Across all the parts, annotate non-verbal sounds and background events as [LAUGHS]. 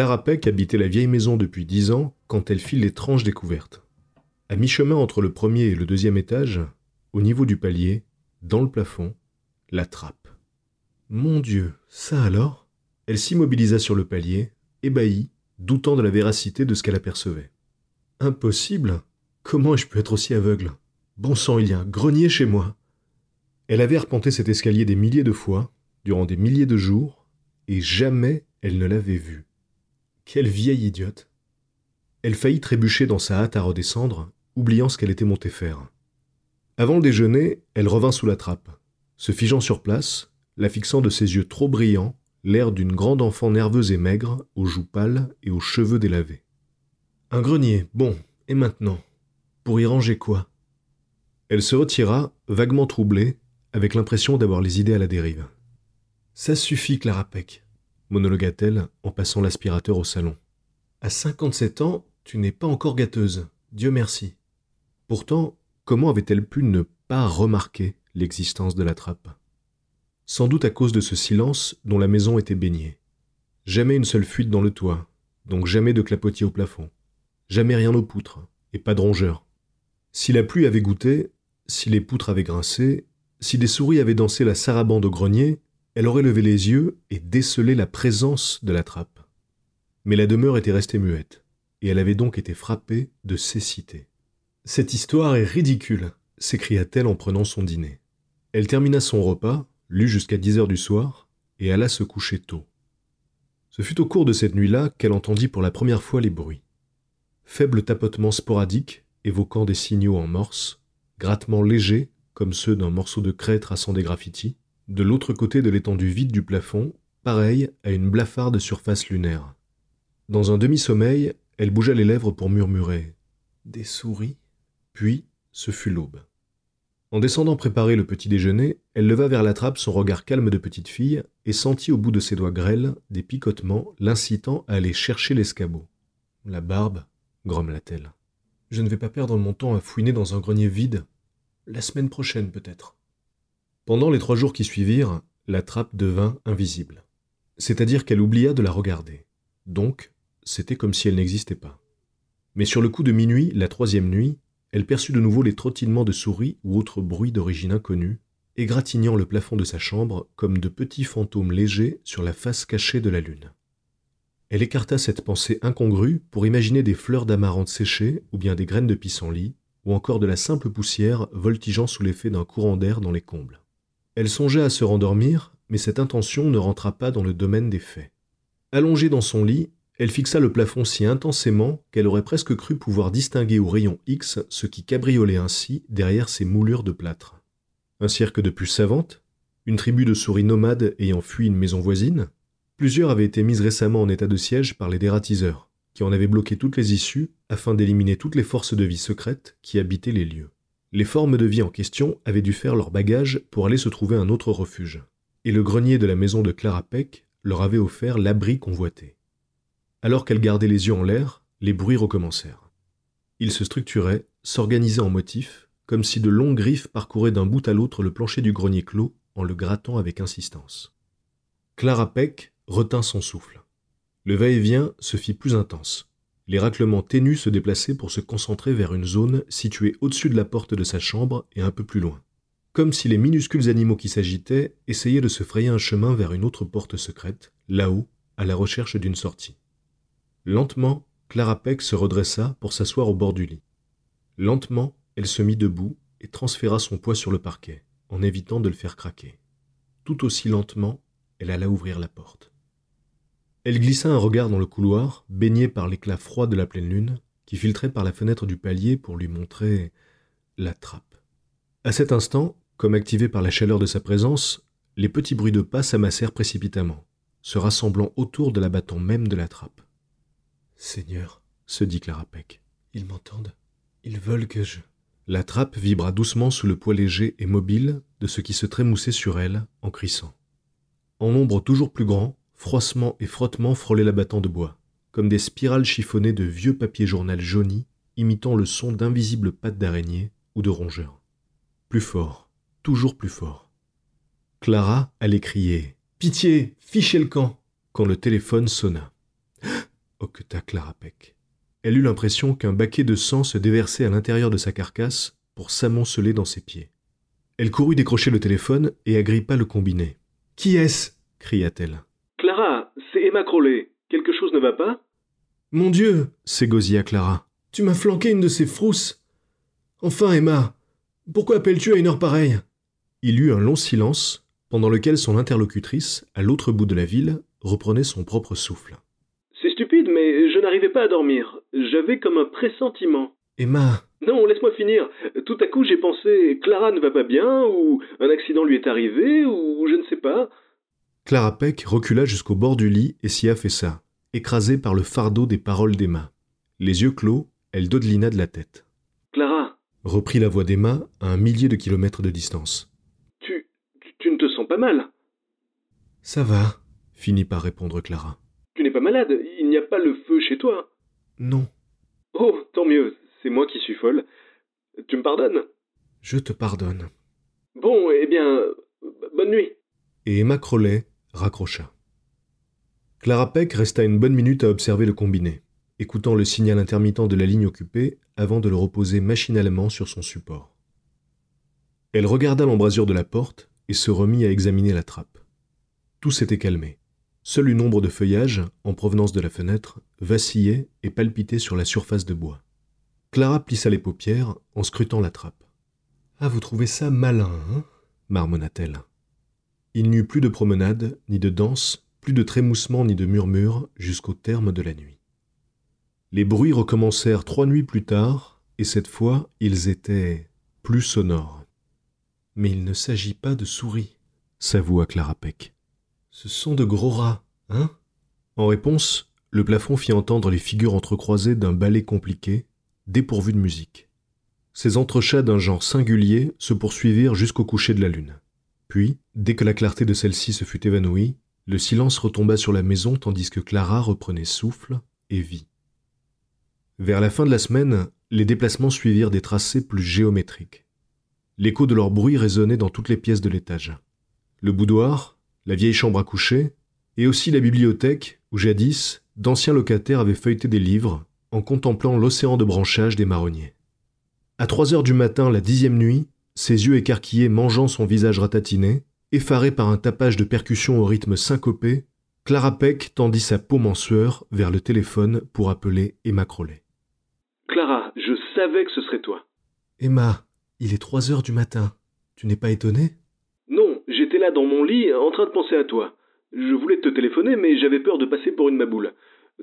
Clara Peck habitait la vieille maison depuis dix ans quand elle fit l'étrange découverte. À mi-chemin entre le premier et le deuxième étage, au niveau du palier, dans le plafond, la trappe. Mon Dieu, ça alors? Elle s'immobilisa sur le palier, ébahie, doutant de la véracité de ce qu'elle apercevait. Impossible Comment ai-je pu être aussi aveugle? Bon sang, il y a un grenier chez moi Elle avait arpenté cet escalier des milliers de fois, durant des milliers de jours, et jamais elle ne l'avait vu. Quelle vieille idiote Elle faillit trébucher dans sa hâte à redescendre, oubliant ce qu'elle était montée faire. Avant le déjeuner, elle revint sous la trappe, se figeant sur place, la fixant de ses yeux trop brillants, l'air d'une grande enfant nerveuse et maigre, aux joues pâles et aux cheveux délavés. Un grenier, bon, et maintenant? Pour y ranger quoi? Elle se retira, vaguement troublée, avec l'impression d'avoir les idées à la dérive. Ça suffit, Clara Peck monologua-t-elle en passant l'aspirateur au salon. À cinquante-sept ans, tu n'es pas encore gâteuse, Dieu merci. Pourtant, comment avait-elle pu ne pas remarquer l'existence de la trappe? Sans doute à cause de ce silence dont la maison était baignée. Jamais une seule fuite dans le toit, donc jamais de clapotis au plafond. Jamais rien aux poutres, et pas de rongeurs. Si la pluie avait goûté, si les poutres avaient grincé, si des souris avaient dansé la sarabande au grenier, elle aurait levé les yeux et décelé la présence de la trappe. Mais la demeure était restée muette, et elle avait donc été frappée de cécité. Cette histoire est ridicule, s'écria-t-elle en prenant son dîner. Elle termina son repas, lut jusqu'à dix heures du soir, et alla se coucher tôt. Ce fut au cours de cette nuit-là qu'elle entendit pour la première fois les bruits. Faibles tapotements sporadiques, évoquant des signaux en morse, grattements légers, comme ceux d'un morceau de craie traçant des graffitis, de l'autre côté de l'étendue vide du plafond, pareil à une blafarde surface lunaire. Dans un demi-sommeil, elle bougea les lèvres pour murmurer Des souris? Puis, ce fut l'aube. En descendant préparer le petit déjeuner, elle leva vers la trappe son regard calme de petite fille et sentit au bout de ses doigts grêles des picotements l'incitant à aller chercher l'escabeau. La barbe, grommela-t-elle. Je ne vais pas perdre mon temps à fouiner dans un grenier vide. La semaine prochaine, peut-être. Pendant les trois jours qui suivirent, la trappe devint invisible. C'est-à-dire qu'elle oublia de la regarder. Donc, c'était comme si elle n'existait pas. Mais sur le coup de minuit, la troisième nuit, elle perçut de nouveau les trottinements de souris ou autres bruits d'origine inconnue, égratignant le plafond de sa chambre comme de petits fantômes légers sur la face cachée de la lune. Elle écarta cette pensée incongrue pour imaginer des fleurs d'amarante séchées ou bien des graines de pissenlit, ou encore de la simple poussière voltigeant sous l'effet d'un courant d'air dans les combles. Elle songeait à se rendormir, mais cette intention ne rentra pas dans le domaine des faits. Allongée dans son lit, elle fixa le plafond si intensément qu'elle aurait presque cru pouvoir distinguer au rayon X ce qui cabriolait ainsi derrière ses moulures de plâtre. Un cirque de puces savantes Une tribu de souris nomades ayant fui une maison voisine Plusieurs avaient été mises récemment en état de siège par les dératiseurs, qui en avaient bloqué toutes les issues afin d'éliminer toutes les forces de vie secrètes qui habitaient les lieux. Les formes de vie en question avaient dû faire leur bagage pour aller se trouver un autre refuge, et le grenier de la maison de Clara Peck leur avait offert l'abri convoité. Alors qu'elle gardait les yeux en l'air, les bruits recommencèrent. Ils se structuraient, s'organisaient en motifs, comme si de longues griffes parcouraient d'un bout à l'autre le plancher du grenier clos en le grattant avec insistance. Clara Peck retint son souffle. Le va-et-vient se fit plus intense. Les raclements ténus se déplaçaient pour se concentrer vers une zone située au-dessus de la porte de sa chambre et un peu plus loin. Comme si les minuscules animaux qui s'agitaient essayaient de se frayer un chemin vers une autre porte secrète, là-haut, à la recherche d'une sortie. Lentement, Clara Peck se redressa pour s'asseoir au bord du lit. Lentement, elle se mit debout et transféra son poids sur le parquet, en évitant de le faire craquer. Tout aussi lentement, elle alla ouvrir la porte. Elle glissa un regard dans le couloir, baigné par l'éclat froid de la pleine lune, qui filtrait par la fenêtre du palier pour lui montrer la trappe. À cet instant, comme activé par la chaleur de sa présence, les petits bruits de pas s'amassèrent précipitamment, se rassemblant autour de l'abattant même de la trappe. Seigneur, se dit Clara Peck, ils m'entendent. Ils veulent que je. La trappe vibra doucement sous le poids léger et mobile de ce qui se trémoussait sur elle en crissant. En nombre toujours plus grand, Froissement et frottement frôlaient l'abattant de bois, comme des spirales chiffonnées de vieux papier journal jauni, imitant le son d'invisibles pattes d'araignée ou de rongeurs. Plus fort, toujours plus fort. Clara allait crier Pitié, fichez le camp quand le téléphone sonna. [GASPS] hoqueta Clara Peck. Elle eut l'impression qu'un baquet de sang se déversait à l'intérieur de sa carcasse pour s'amonceler dans ses pieds. Elle courut décrocher le téléphone et agrippa le combiné. Qui est-ce? cria-t-elle. Emma Crowley. Quelque chose ne va pas? Mon Dieu s'égosilla Clara. Tu m'as flanqué une de ces frousses. Enfin, Emma, pourquoi appelles-tu à une heure pareille? Il eut un long silence, pendant lequel son interlocutrice, à l'autre bout de la ville, reprenait son propre souffle. C'est stupide, mais je n'arrivais pas à dormir. J'avais comme un pressentiment. Emma. Non, laisse-moi finir. Tout à coup, j'ai pensé Clara ne va pas bien, ou un accident lui est arrivé, ou je ne sais pas. Clara Peck recula jusqu'au bord du lit et s'y affaissa, écrasée par le fardeau des paroles d'Emma. Les yeux clos, elle dodelina de la tête. Clara, reprit la voix d'Emma à un millier de kilomètres de distance. Tu, tu, tu ne te sens pas mal Ça va, finit par répondre Clara. Tu n'es pas malade, il n'y a pas le feu chez toi Non. Oh, tant mieux, c'est moi qui suis folle. Tu me pardonnes? Je te pardonne. Bon, eh bien, bonne nuit. Et Emma Crowley raccrocha. Clara Peck resta une bonne minute à observer le combiné, écoutant le signal intermittent de la ligne occupée avant de le reposer machinalement sur son support. Elle regarda l'embrasure de la porte et se remit à examiner la trappe. Tout s'était calmé. Seule une ombre de feuillage, en provenance de la fenêtre, vacillait et palpitait sur la surface de bois. Clara plissa les paupières en scrutant la trappe. Ah, vous trouvez ça malin, hein? marmonna-t-elle. Il n'y eut plus de promenade, ni de danse, plus de trémoussement ni de murmure jusqu'au terme de la nuit. Les bruits recommencèrent trois nuits plus tard, et cette fois ils étaient plus sonores. Mais il ne s'agit pas de souris, s'avoua Clara Peck. Ce sont de gros rats, hein? En réponse, le plafond fit entendre les figures entrecroisées d'un ballet compliqué, dépourvu de musique. Ces entrechats d'un genre singulier se poursuivirent jusqu'au coucher de la lune. Puis, dès que la clarté de celle-ci se fut évanouie, le silence retomba sur la maison tandis que Clara reprenait souffle et vie. Vers la fin de la semaine, les déplacements suivirent des tracés plus géométriques. L'écho de leur bruit résonnait dans toutes les pièces de l'étage. Le boudoir, la vieille chambre à coucher, et aussi la bibliothèque où jadis d'anciens locataires avaient feuilleté des livres en contemplant l'océan de branchages des marronniers. À trois heures du matin, la dixième nuit, ses yeux écarquillés mangeant son visage ratatiné, effaré par un tapage de percussion au rythme syncopé, Clara Peck tendit sa paume en sueur vers le téléphone pour appeler Emma Crowley. Clara, je savais que ce serait toi. Emma, il est trois heures du matin. Tu n'es pas étonnée? Non, j'étais là dans mon lit en train de penser à toi. Je voulais te téléphoner, mais j'avais peur de passer pour une maboule.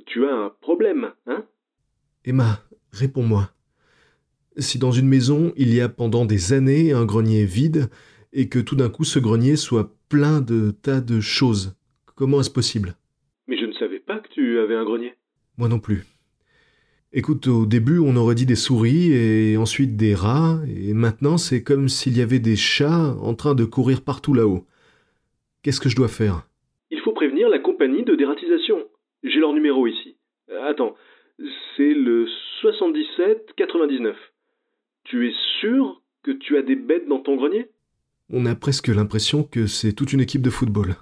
Tu as un problème, hein? Emma, réponds-moi. Si dans une maison il y a pendant des années un grenier vide, et que tout d'un coup ce grenier soit plein de tas de choses, comment est-ce possible? Mais je ne savais pas que tu avais un grenier. Moi non plus. Écoute, au début on aurait dit des souris, et ensuite des rats, et maintenant c'est comme s'il y avait des chats en train de courir partout là-haut. Qu'est-ce que je dois faire? Il faut prévenir la compagnie de dératisation. J'ai leur numéro ici. Attends, c'est le 77-99. Tu es sûr que tu as des bêtes dans ton grenier? On a presque l'impression que c'est toute une équipe de football.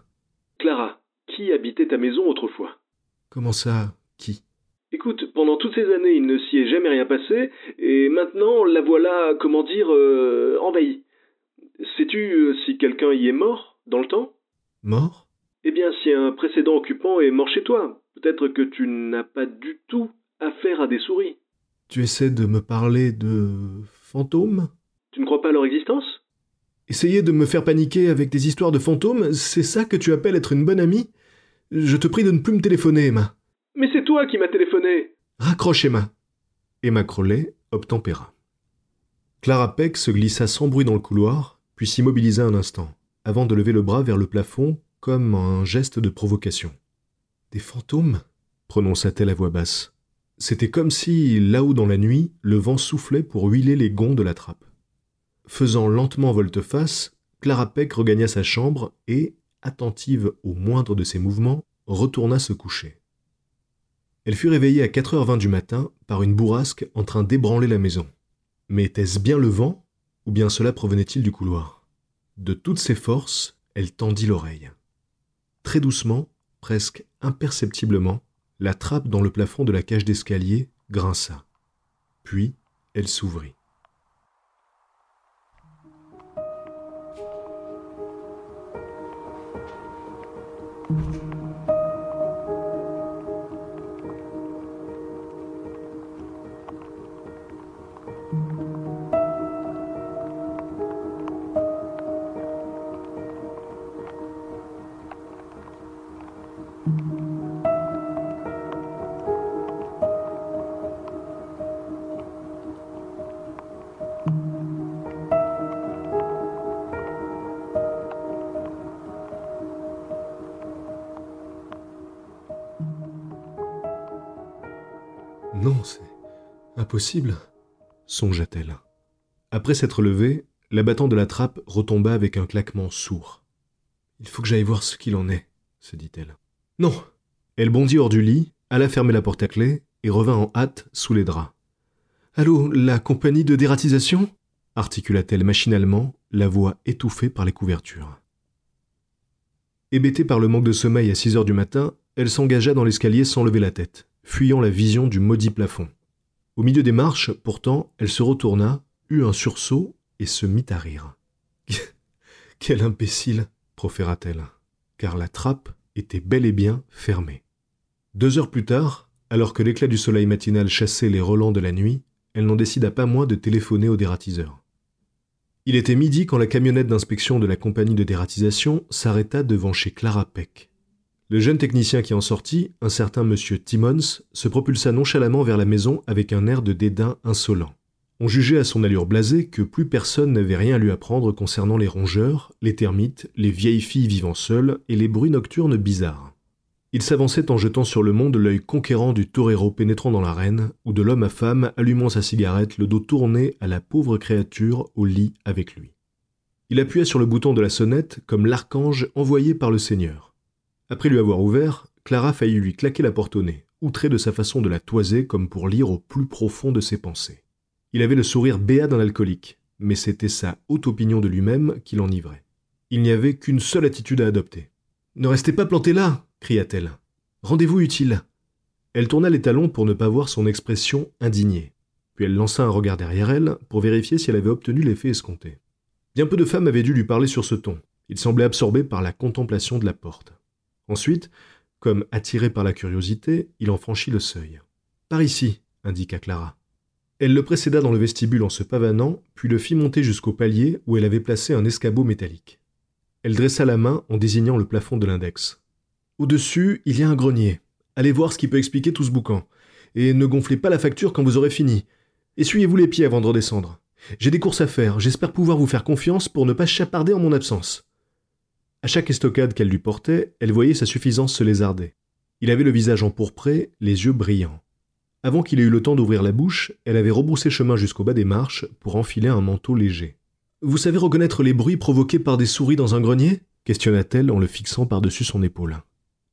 Clara, qui habitait ta maison autrefois? Comment ça Qui? Écoute, pendant toutes ces années, il ne s'y est jamais rien passé, et maintenant la voilà, comment dire, euh, envahie. Sais-tu euh, si quelqu'un y est mort dans le temps? Mort? Eh bien, si un précédent occupant est mort chez toi, peut-être que tu n'as pas du tout affaire à des souris. Tu essaies de me parler de fantômes Tu ne crois pas à leur existence? Essayer de me faire paniquer avec des histoires de fantômes, c'est ça que tu appelles être une bonne amie? Je te prie de ne plus me téléphoner, Emma. Mais c'est toi qui m'as téléphoné Raccroche, Emma. Emma Crowley obtempéra. Clara Peck se glissa sans bruit dans le couloir, puis s'immobilisa un instant, avant de lever le bras vers le plafond comme un geste de provocation. Des fantômes? prononça-t-elle à voix basse. C'était comme si, là-haut dans la nuit, le vent soufflait pour huiler les gonds de la trappe. Faisant lentement volte-face, Clara Peck regagna sa chambre et, attentive au moindre de ses mouvements, retourna se coucher. Elle fut réveillée à 4h20 du matin par une bourrasque en train d'ébranler la maison. Mais était-ce bien le vent, ou bien cela provenait-il du couloir? De toutes ses forces, elle tendit l'oreille. Très doucement, presque imperceptiblement, la trappe dans le plafond de la cage d'escalier grinça. Puis elle s'ouvrit. Impossible, songea-t-elle. Après s'être levée, l'abattant de la trappe retomba avec un claquement sourd. Il faut que j'aille voir ce qu'il en est, se dit-elle. Non Elle bondit hors du lit, alla fermer la porte à clé et revint en hâte sous les draps. Allô, la compagnie de dératisation? articula-t-elle machinalement, la voix étouffée par les couvertures. Hébétée par le manque de sommeil à six heures du matin, elle s'engagea dans l'escalier sans lever la tête fuyant la vision du maudit plafond. Au milieu des marches, pourtant, elle se retourna, eut un sursaut et se mit à rire. [LAUGHS] Quel imbécile proféra-t-elle, car la trappe était bel et bien fermée. Deux heures plus tard, alors que l'éclat du soleil matinal chassait les relents de la nuit, elle n'en décida pas moins de téléphoner au dératiseur. Il était midi quand la camionnette d'inspection de la compagnie de dératisation s'arrêta devant chez Clara Peck. Le jeune technicien qui en sortit, un certain monsieur Timmons, se propulsa nonchalamment vers la maison avec un air de dédain insolent. On jugeait à son allure blasée que plus personne n'avait rien à lui apprendre concernant les rongeurs, les termites, les vieilles filles vivant seules et les bruits nocturnes bizarres. Il s'avançait en jetant sur le monde l'œil conquérant du torero pénétrant dans l'arène, ou de l'homme à femme allumant sa cigarette, le dos tourné à la pauvre créature au lit avec lui. Il appuya sur le bouton de la sonnette comme l'archange envoyé par le Seigneur. Après lui avoir ouvert, Clara faillit lui claquer la porte au nez, outrée de sa façon de la toiser comme pour lire au plus profond de ses pensées. Il avait le sourire béat d'un alcoolique, mais c'était sa haute opinion de lui-même qui l'enivrait. Il n'y avait qu'une seule attitude à adopter. Ne restez pas planté là cria-t-elle. Rendez-vous utile. Elle tourna les talons pour ne pas voir son expression indignée. Puis elle lança un regard derrière elle pour vérifier si elle avait obtenu l'effet escompté. Bien peu de femmes avaient dû lui parler sur ce ton. Il semblait absorbé par la contemplation de la porte. Ensuite, comme attiré par la curiosité, il en franchit le seuil. Par ici, indiqua Clara. Elle le précéda dans le vestibule en se pavanant, puis le fit monter jusqu'au palier où elle avait placé un escabeau métallique. Elle dressa la main en désignant le plafond de l'index. Au-dessus, il y a un grenier. Allez voir ce qui peut expliquer tout ce boucan. Et ne gonflez pas la facture quand vous aurez fini. Essuyez-vous les pieds avant de redescendre. J'ai des courses à faire, j'espère pouvoir vous faire confiance pour ne pas chaparder en mon absence. À chaque estocade qu'elle lui portait, elle voyait sa suffisance se lézarder. Il avait le visage empourpré, les yeux brillants. Avant qu'il ait eu le temps d'ouvrir la bouche, elle avait rebroussé chemin jusqu'au bas des marches pour enfiler un manteau léger. Vous savez reconnaître les bruits provoqués par des souris dans un grenier? questionna-t-elle en le fixant par-dessus son épaule.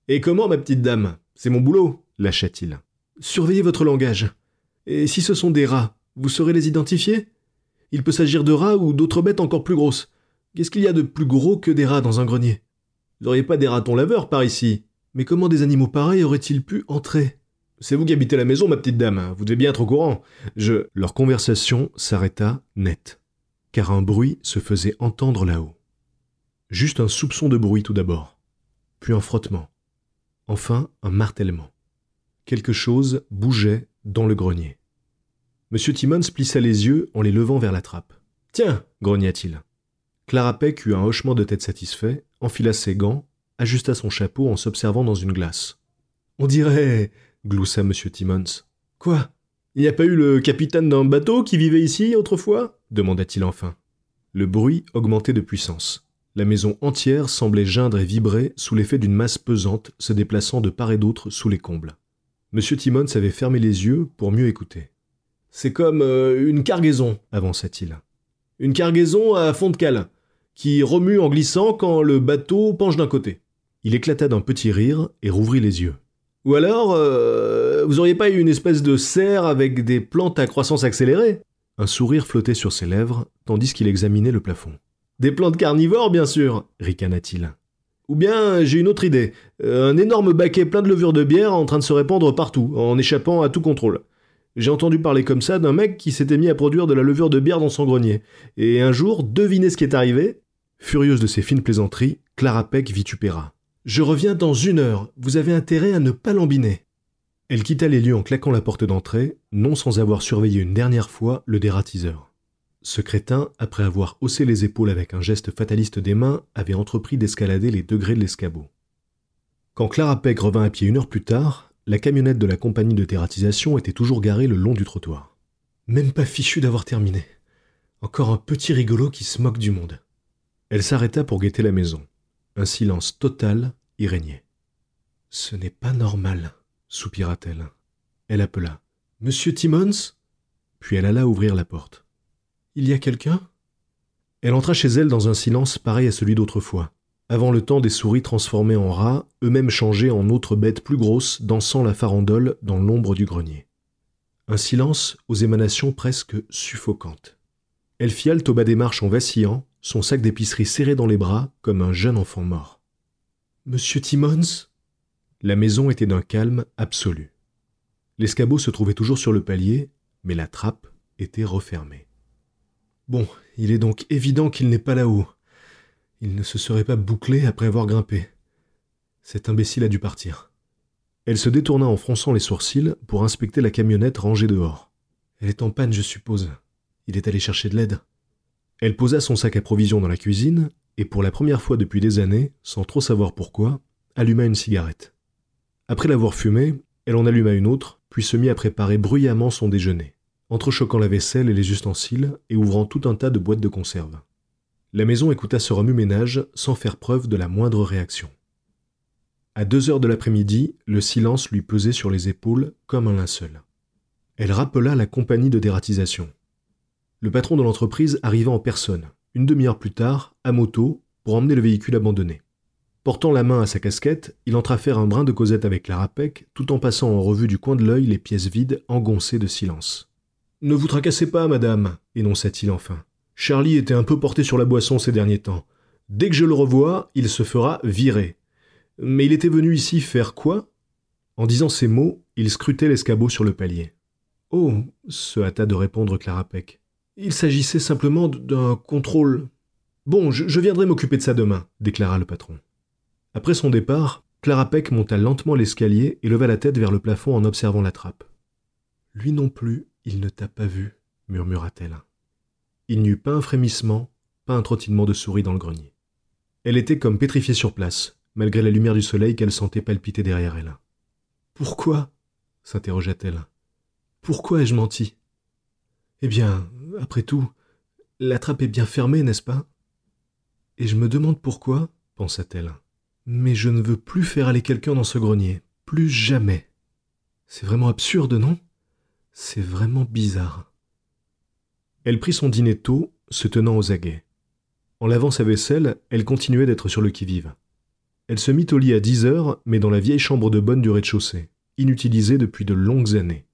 Et comment, ma petite dame? C'est mon boulot lâcha-t-il. Surveillez votre langage. Et si ce sont des rats, vous saurez les identifier? Il peut s'agir de rats ou d'autres bêtes encore plus grosses. Qu'est-ce qu'il y a de plus gros que des rats dans un grenier? Vous n'auriez pas des ratons laveurs par ici Mais comment des animaux pareils auraient-ils pu entrer? C'est vous qui habitez la maison, ma petite dame, vous devez bien être au courant. Je. Leur conversation s'arrêta net, car un bruit se faisait entendre là-haut. Juste un soupçon de bruit tout d'abord, puis un frottement, enfin un martèlement. Quelque chose bougeait dans le grenier. Monsieur Timmons plissa les yeux en les levant vers la trappe. Tiens, grogna-t-il. Clara Peck eut un hochement de tête satisfait, enfila ses gants, ajusta son chapeau en s'observant dans une glace. On dirait. gloussa M. Timmons. Quoi? Il n'y a pas eu le capitaine d'un bateau qui vivait ici autrefois? demanda-t-il enfin. Le bruit augmentait de puissance. La maison entière semblait geindre et vibrer sous l'effet d'une masse pesante se déplaçant de part et d'autre sous les combles. M. Timmons avait fermé les yeux pour mieux écouter. C'est comme euh, une cargaison, avança-t-il. Une cargaison à fond de cale qui remue en glissant quand le bateau penche d'un côté. Il éclata d'un petit rire et rouvrit les yeux. Ou alors, euh, vous auriez pas eu une espèce de serre avec des plantes à croissance accélérée? Un sourire flottait sur ses lèvres, tandis qu'il examinait le plafond. Des plantes carnivores, bien sûr, ricana-t-il. Ou bien j'ai une autre idée. Euh, un énorme baquet plein de levure de bière en train de se répandre partout, en échappant à tout contrôle. J'ai entendu parler comme ça d'un mec qui s'était mis à produire de la levure de bière dans son grenier. Et un jour, devinez ce qui est arrivé? Furieuse de ses fines plaisanteries, Clara Peck vitupéra. Je reviens dans une heure, vous avez intérêt à ne pas lambiner. Elle quitta les lieux en claquant la porte d'entrée, non sans avoir surveillé une dernière fois le dératiseur. Ce crétin, après avoir haussé les épaules avec un geste fataliste des mains, avait entrepris d'escalader les degrés de l'escabeau. Quand Clara Peck revint à pied une heure plus tard, la camionnette de la compagnie de terratisation était toujours garée le long du trottoir. Même pas fichu d'avoir terminé. Encore un petit rigolo qui se moque du monde. Elle s'arrêta pour guetter la maison. Un silence total y régnait. Ce n'est pas normal, soupira-t-elle. Elle appela. Monsieur Timmons? Puis elle alla ouvrir la porte. Il y a quelqu'un? Elle entra chez elle dans un silence pareil à celui d'autrefois, avant le temps des souris transformées en rats, eux-mêmes changés en autres bêtes plus grosses, dansant la farandole dans l'ombre du grenier. Un silence aux émanations presque suffocantes. Elle fit halte au bas des marches en vacillant, son sac d'épicerie serré dans les bras, comme un jeune enfant mort. Monsieur Timmons? La maison était d'un calme absolu. L'escabeau se trouvait toujours sur le palier, mais la trappe était refermée. Bon, il est donc évident qu'il n'est pas là-haut. Il ne se serait pas bouclé après avoir grimpé. Cet imbécile a dû partir. Elle se détourna en fronçant les sourcils pour inspecter la camionnette rangée dehors. Elle est en panne, je suppose. Il est allé chercher de l'aide. Elle posa son sac à provisions dans la cuisine et pour la première fois depuis des années, sans trop savoir pourquoi, alluma une cigarette. Après l'avoir fumée, elle en alluma une autre, puis se mit à préparer bruyamment son déjeuner entrechoquant la vaisselle et les ustensiles et ouvrant tout un tas de boîtes de conserve. La maison écouta ce remue-ménage sans faire preuve de la moindre réaction. À deux heures de l'après-midi, le silence lui pesait sur les épaules comme un linceul. Elle rappela la compagnie de dératisation. Le patron de l'entreprise arriva en personne, une demi-heure plus tard, à moto, pour emmener le véhicule abandonné. Portant la main à sa casquette, il entra faire un brin de causette avec Clara Peck, tout en passant en revue du coin de l'œil les pièces vides engoncées de silence. Ne vous tracassez pas, madame, énonça-t-il enfin. Charlie était un peu porté sur la boisson ces derniers temps. Dès que je le revois, il se fera virer. Mais il était venu ici faire quoi? En disant ces mots, il scrutait l'escabeau sur le palier. Oh se hâta de répondre Clara Peck. Il s'agissait simplement d'un contrôle. Bon, je, viendrai m'occuper de ça demain, déclara le patron. Après son départ, Clara Peck monta lentement l'escalier et leva la tête vers le plafond en observant la trappe. Lui non plus, il ne t'a pas vu, murmura-t-elle. Il n'y eut pas un frémissement, pas un trottinement de souris dans le grenier. Elle était comme pétrifiée sur place, malgré la lumière du soleil qu'elle sentait palpiter derrière elle. Pourquoi? s'interrogea-t-elle. Pourquoi ai-je menti Eh bien, après tout, la trappe est bien fermée, n'est-ce pas Et je me demande pourquoi, pensa-t-elle. Mais je ne veux plus faire aller quelqu'un dans ce grenier, plus jamais. C'est vraiment absurde, non? C'est vraiment bizarre. Elle prit son dîner tôt, se tenant aux aguets. En lavant sa vaisselle, elle continuait d'être sur le qui-vive. Elle se mit au lit à dix heures, mais dans la vieille chambre de bonne du rez-de-chaussée, inutilisée depuis de longues années.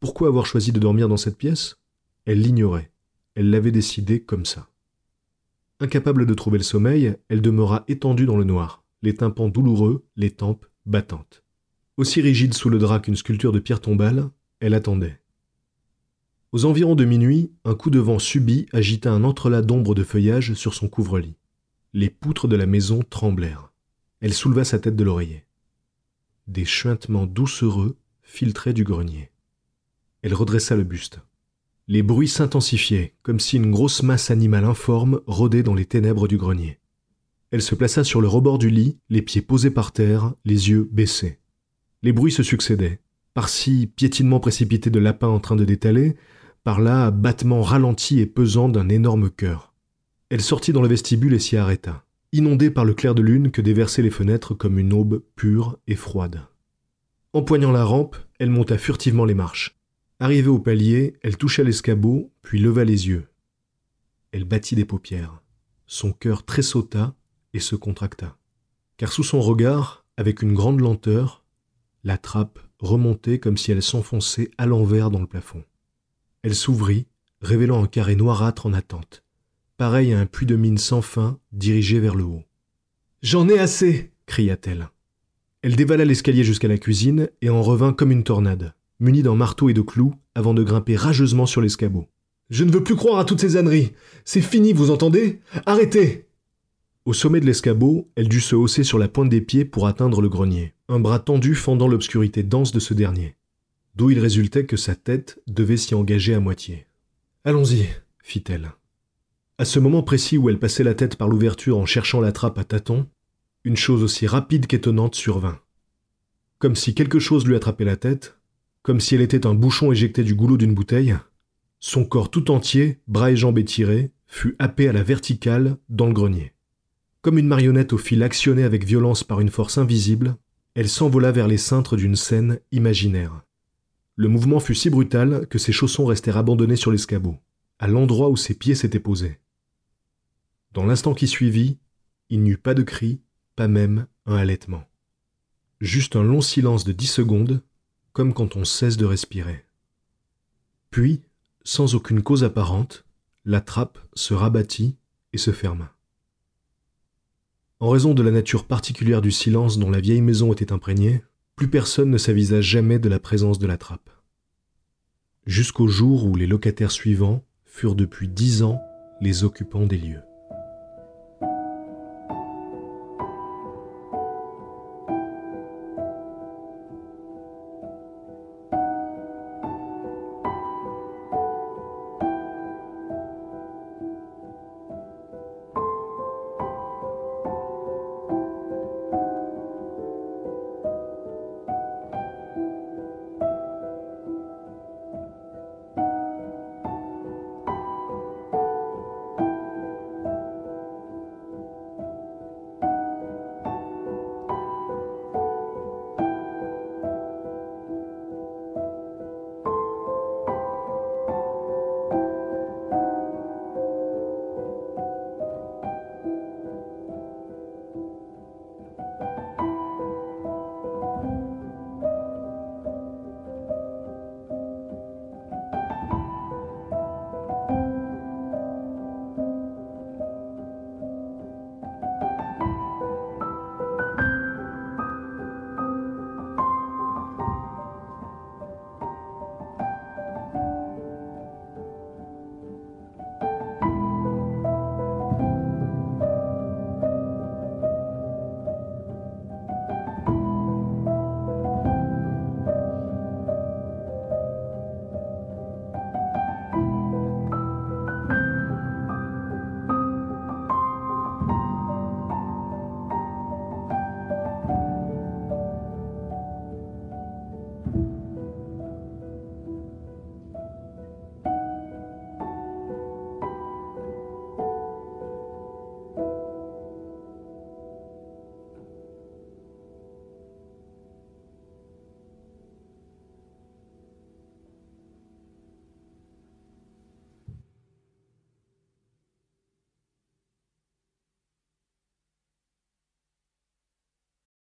Pourquoi avoir choisi de dormir dans cette pièce? Elle l'ignorait. Elle l'avait décidé comme ça. Incapable de trouver le sommeil, elle demeura étendue dans le noir, les tympans douloureux, les tempes battantes. Aussi rigide sous le drap qu'une sculpture de pierre tombale, elle attendait. Aux environs de minuit, un coup de vent subit agita un entrelac d'ombre de feuillage sur son couvre-lit. Les poutres de la maison tremblèrent. Elle souleva sa tête de l'oreiller. Des chuintements doucereux filtraient du grenier. Elle redressa le buste. Les bruits s'intensifiaient, comme si une grosse masse animale informe rôdait dans les ténèbres du grenier. Elle se plaça sur le rebord du lit, les pieds posés par terre, les yeux baissés. Les bruits se succédaient, par-ci, piétinement précipité de lapins en train de détaler, par-là, battement ralenti et pesant d'un énorme cœur. Elle sortit dans le vestibule et s'y arrêta, inondée par le clair de lune que déversaient les fenêtres comme une aube pure et froide. Empoignant la rampe, elle monta furtivement les marches. Arrivée au palier, elle toucha l'escabeau, puis leva les yeux. Elle battit des paupières. Son cœur tressauta et se contracta. Car sous son regard, avec une grande lenteur, la trappe remontait comme si elle s'enfonçait à l'envers dans le plafond. Elle s'ouvrit, révélant un carré noirâtre en attente, pareil à un puits de mine sans fin dirigé vers le haut. J'en ai assez cria-t-elle. Elle dévala l'escalier jusqu'à la cuisine et en revint comme une tornade, munie d'un marteau et de clous, avant de grimper rageusement sur l'escabeau. Je ne veux plus croire à toutes ces âneries. C'est fini, vous entendez? Arrêtez Au sommet de l'escabeau, elle dut se hausser sur la pointe des pieds pour atteindre le grenier, un bras tendu fendant l'obscurité dense de ce dernier, d'où il résultait que sa tête devait s'y engager à moitié. Allons-y, fit-elle. À ce moment précis où elle passait la tête par l'ouverture en cherchant la trappe à tâtons, une chose aussi rapide qu'étonnante survint. Comme si quelque chose lui attrapait la tête, comme si elle était un bouchon éjecté du goulot d'une bouteille, son corps tout entier, bras et jambes étirés, fut happé à la verticale dans le grenier. Comme une marionnette au fil actionné avec violence par une force invisible, elle s'envola vers les cintres d'une scène imaginaire. Le mouvement fut si brutal que ses chaussons restèrent abandonnés sur l'escabeau, à l'endroit où ses pieds s'étaient posés. Dans l'instant qui suivit, il n'y eut pas de cri, pas même un halètement. Juste un long silence de dix secondes, comme quand on cesse de respirer. Puis, sans aucune cause apparente, la trappe se rabattit et se ferma. En raison de la nature particulière du silence dont la vieille maison était imprégnée, plus personne ne s'avisa jamais de la présence de la trappe. Jusqu'au jour où les locataires suivants furent depuis dix ans les occupants des lieux.